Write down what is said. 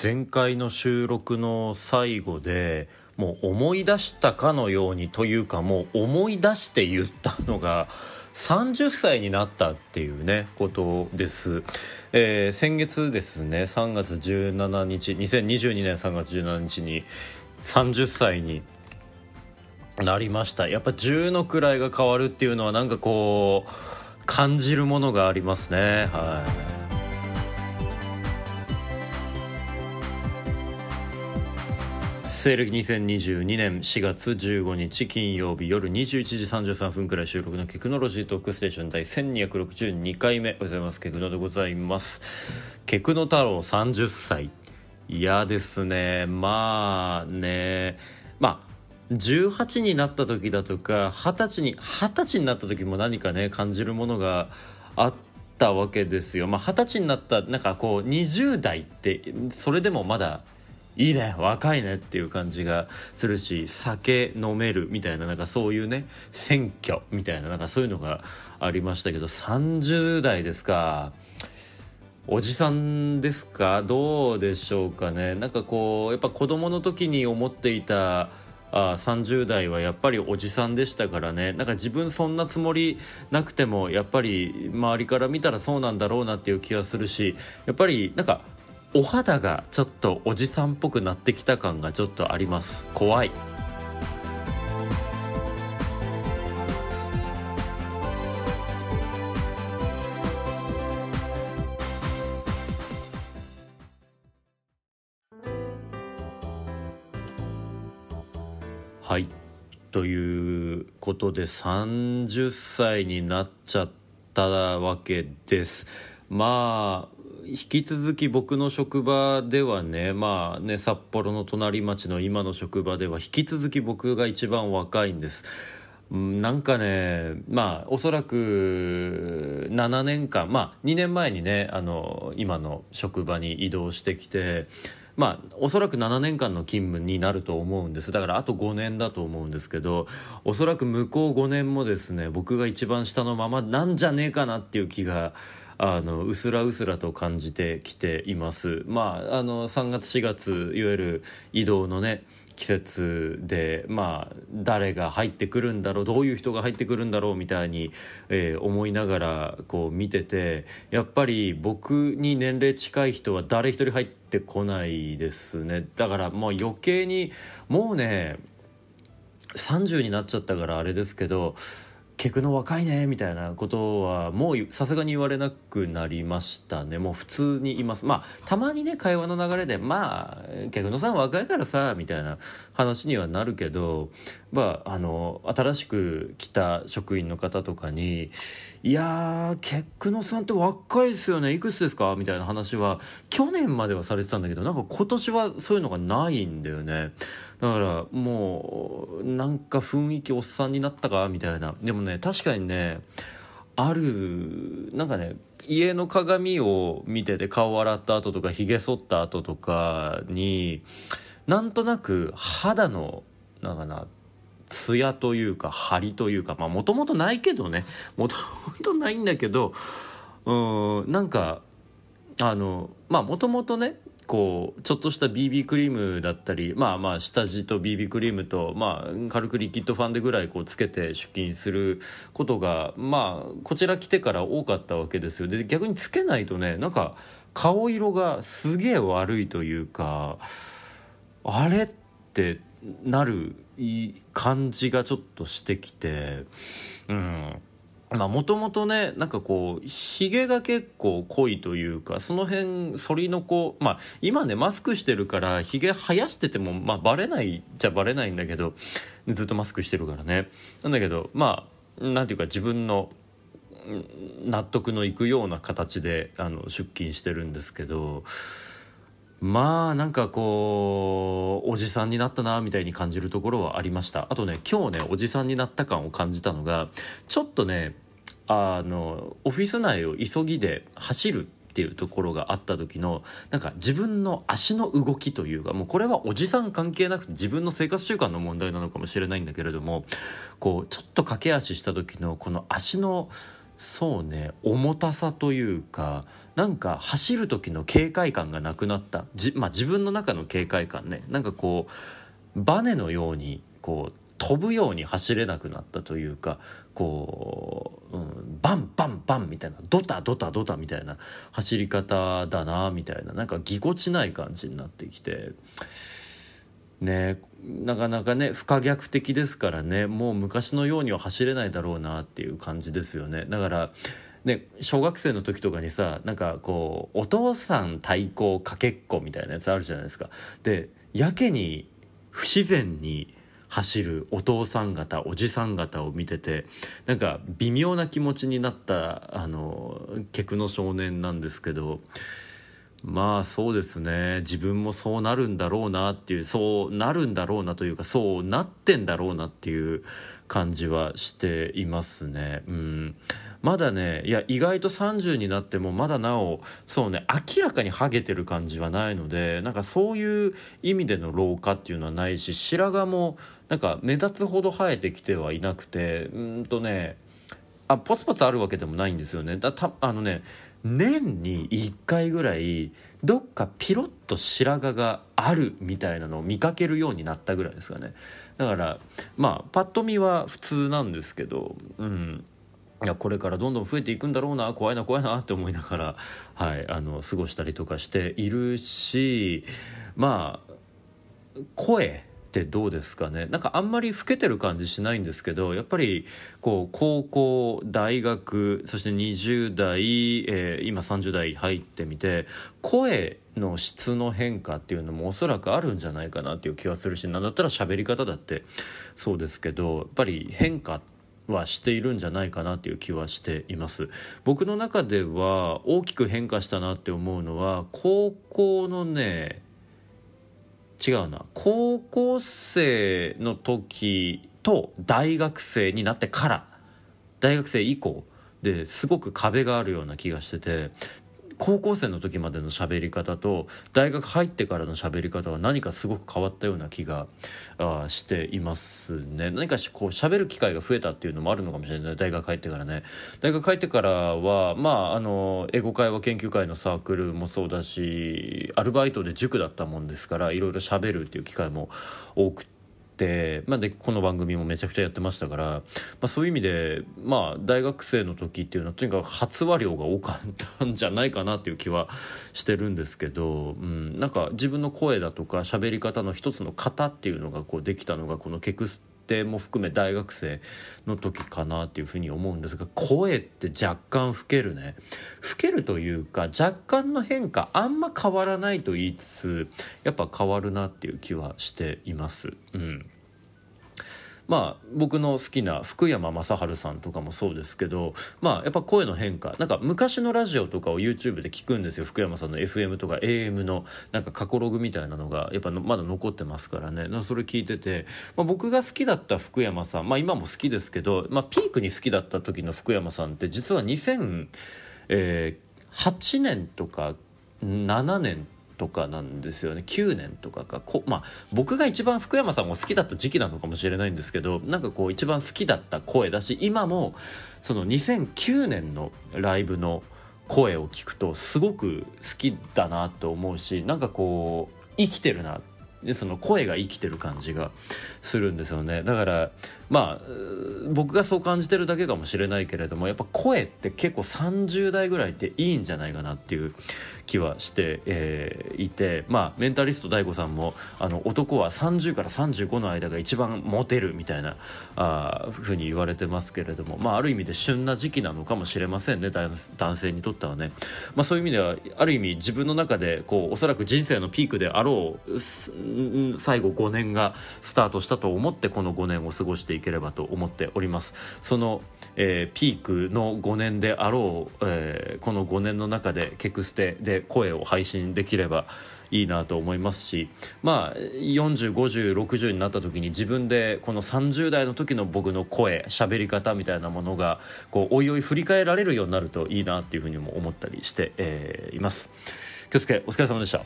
前回の収録の最後でもう思い出したかのようにというかもう思い出して言ったのが30歳になったっていうねことです、えー、先月ですね3月17日2022年3月17日に30歳になりました。やっぱ10の位が変わるっていうのはなんかこう感じるものがありますね。はい。西暦2022年4月15日金曜日夜21時33分くらい収録のテクノロジートークステーション第1262回目ございます。ケクノでございます。ケクノ太郎30歳。嫌ですね。まあね。まあ18になった時だとか二十歳に二十歳になった時も何かね感じるものがあったわけですよ。まあ二十歳になったなんかこう20代ってそれでもまだいいね若いねっていう感じがするし酒飲めるみたいななんかそういうね選挙みたいななんかそういうのがありましたけど30代ですか。おじさんですか？どうでしょうかね。なんかこうやっぱ子供の時に思っていたあ30代はやっぱりおじさんでしたからね。なんか自分そんなつもりなくてもやっぱり周りから見たらそうなんだろうなっていう気がするしやっぱりなんかお肌がちょっとおじさんっぽくなってきた感がちょっとあります。怖い。はい。ということで30歳になっちゃったわけです。まあ引き続き僕の職場ではねまあね札幌の隣町の今の職場では引き続き僕が一番若いんです。なんかねまあおそらく7年間まあ2年前にねあの今の職場に移動してきてまあおそらく7年間の勤務になると思うんですだからあと5年だと思うんですけどおそらく向こう5年もですね僕が一番下のままなんじゃねえかなっていう気があのうすらうすらと感じてきています。まああの3月4月いわゆる移動のね季節でまあ誰が入ってくるんだろうどういう人が入ってくるんだろうみたいに、えー、思いながらこう見ててやっぱり僕に年齢近い人は誰一人入ってこないですね。だからもう余計にもうね30になっちゃったからあれですけど客の若いねみたいなことはもうさすがに言われなくなりましたね。もう普通にいます。まあたまにね会話の流れでまあ客のさん若いからさみたいな話にはなるけどまああの新しく来た職員の方とかに「いやー客のさんって若いですよね。いくつですか?」みたいな話は去年まではされてたんだけどなんか今年はそういうのがないんだよね。だからもうなんか雰囲気おっさんになったか？みたいな。でもね確かにねあるなんかね家の鏡を見てて顔洗った後とかひげ剃った後とかになんとなく肌のなんかな艶というか張りというかまあもともとないけどね。もともとないんだけどうんなんかあのまあもともとねこうちょっとした BB クリームだったりまあまあ下地と BB クリームとまあ軽くリキッドファンデぐらいこうつけて出勤することがまあこちら来てから多かったわけですよ。で逆につけないとねなんか顔色がすげえ悪いというかあれってなる感じがちょっとしてきてうん。まあもともとねなんかこうひげが結構濃いというかその辺反りの子まあ今ねマスクしてるからひげ生やしててもまあバレないじゃバレないんだけどずっとマスクしてるからね。なんだけどまあなんていうか自分の納得のいくような形であの出勤してるんですけどまあなんかこうおじさんになったなみたいに感じるところはありました。あとね今日ねおじさんになった感を感じたのがちょっとねあのオフィス内を急ぎで走るっていうところがあった時のなんか自分の足の動きというかもうこれはおじさん関係なくて自分の生活習慣の問題なのかもしれないんだけれどもこうちょっと駆け足した時のこの足のそうね重たさというかなんか走る時の警戒感がなくなった。じ、まあ、自分の中の警戒感ね。なんかこうバネのようにこう飛ぶように走れなくなったというかこう、うん、バンバンバンみたいなドタドタドタみたいな走り方だなみたいななんかぎこちない感じになってきて。ねなかなかね不可逆的ですからねもう昔のようには走れないだろうなっていう感じですよね。だからで小学生の時とかにさなんかこうお父さん対抗かけっこみたいなやつあるじゃないですか。でやけに不自然に走るお父さん方おじさん方を見ててなんか微妙な気持ちになったあの客の少年なんですけどまあそうですね。自分もそうなるんだろうなっていうそうなるんだろうなというかそうなってんだろうなっていう感じはしていますね。うん。まだねいや意外と30になってもまだなおそうね明らかにハゲてる感じはないのでなんかそういう意味での老化っていうのはないし白髪もなんか目立つほど生えてきてはいなくてうんとねあポツポツあるわけでもないんですよね。だたあのね年に1回ぐらいどっかピロッと白髪があるみたいなのを見かけるようになったぐらいですかね。だからまあパッと見は普通なんですけどうん。いやこれからどんどん増えていくんだろうな怖いな怖いなって思いながら、はい、あの過ごしたりとかしているしまあ声ってどうですかね。なんかあんまり老けてる感じしないんですけどやっぱりこう高校大学そして20代、えー、今30代入ってみて声の質の変化っていうのもおそらくあるんじゃないかなっていう気はするし何だったら喋り方だってそうですけどやっぱり変化はしているんじゃないかなっていう気はしています。僕の中では大きく変化したなって思うのは高校のね違うな。高校生の時と大学生になってから。大学生以降。ですごく壁があるような気がしてて。高校生の時までの喋り方と大学入ってからの喋り方は何かすごく変わったような気があしていますね何かこう喋る機会が増えたっていうのもあるのかもしれない大学入ってからね大学入ってからはまああの英語会話研究会のサークルもそうだしアルバイトで塾だったもんですからいろいろ喋るっていう機会も多くて。、まあ、でこの番組もめちゃくちゃやってましたから、まあ、そういう意味で、まあ、大学生の時っていうのはとにかく発話量が多かったんじゃないかなっていう気はしてるんですけど、うん、なんか自分の声だとか喋り方の一つの型っていうのがこうできたのがこの「ケクステ」も含め大学生の時かなっていうふうに思うんですが声って若干老けるね老けるというか若干の変化あんま変わらないと言いつつやっぱ変わるなっていう気はしています。うんまあ僕の好きな福山雅治さんとかもそうですけどまあやっぱ声の変化。なんか昔のラジオとかを YouTube で聞くんですよ。福山さんの FM とか AM のなんか過去ログみたいなのがやっぱまだ残ってますからね。それ聞いてて、まあ、僕が好きだった福山さんまあ今も好きですけど、まあ、ピークに好きだった時の福山さんって実は2008年とか7年とかなんですよね。9年とかか。こ、まあ、僕が一番福山さんも好きだった時期なのかもしれないんですけどなんかこう一番好きだった声だし今もその2009年のライブの声を聞くとすごく好きだなと思うしなんかこう生きてるなってでその声が生きてる感じがするんですよね。だからまあ僕がそう感じてるだけかもしれないけれどもやっぱ声って結構30代ぐらいっていいんじゃないかなっていう気はして、えー、いてまあメンタリスト DAIGO さんもあの男は30から35の間が一番モテるみたいなあふうに言われてますけれども、まあ、ある意味で旬な時期なのかもしれませんね男性にとってはね、まあ、そういう意味ではある意味自分の中でこうおそらく人生のピークであろう最後5年がスタートしたと思ってこの5年を過ごしていければと思っておりますその、えー、ピークの5年であろう、えー、この5年の中でケクステで声を配信できればいいなと思いますしまあ405060になった時に自分でこの30代の時の僕の声喋り方みたいなものがこうおいおい振り返られるようになるといいなっていうふうにも思ったりして、えー、います。気をつけお疲れ様でした。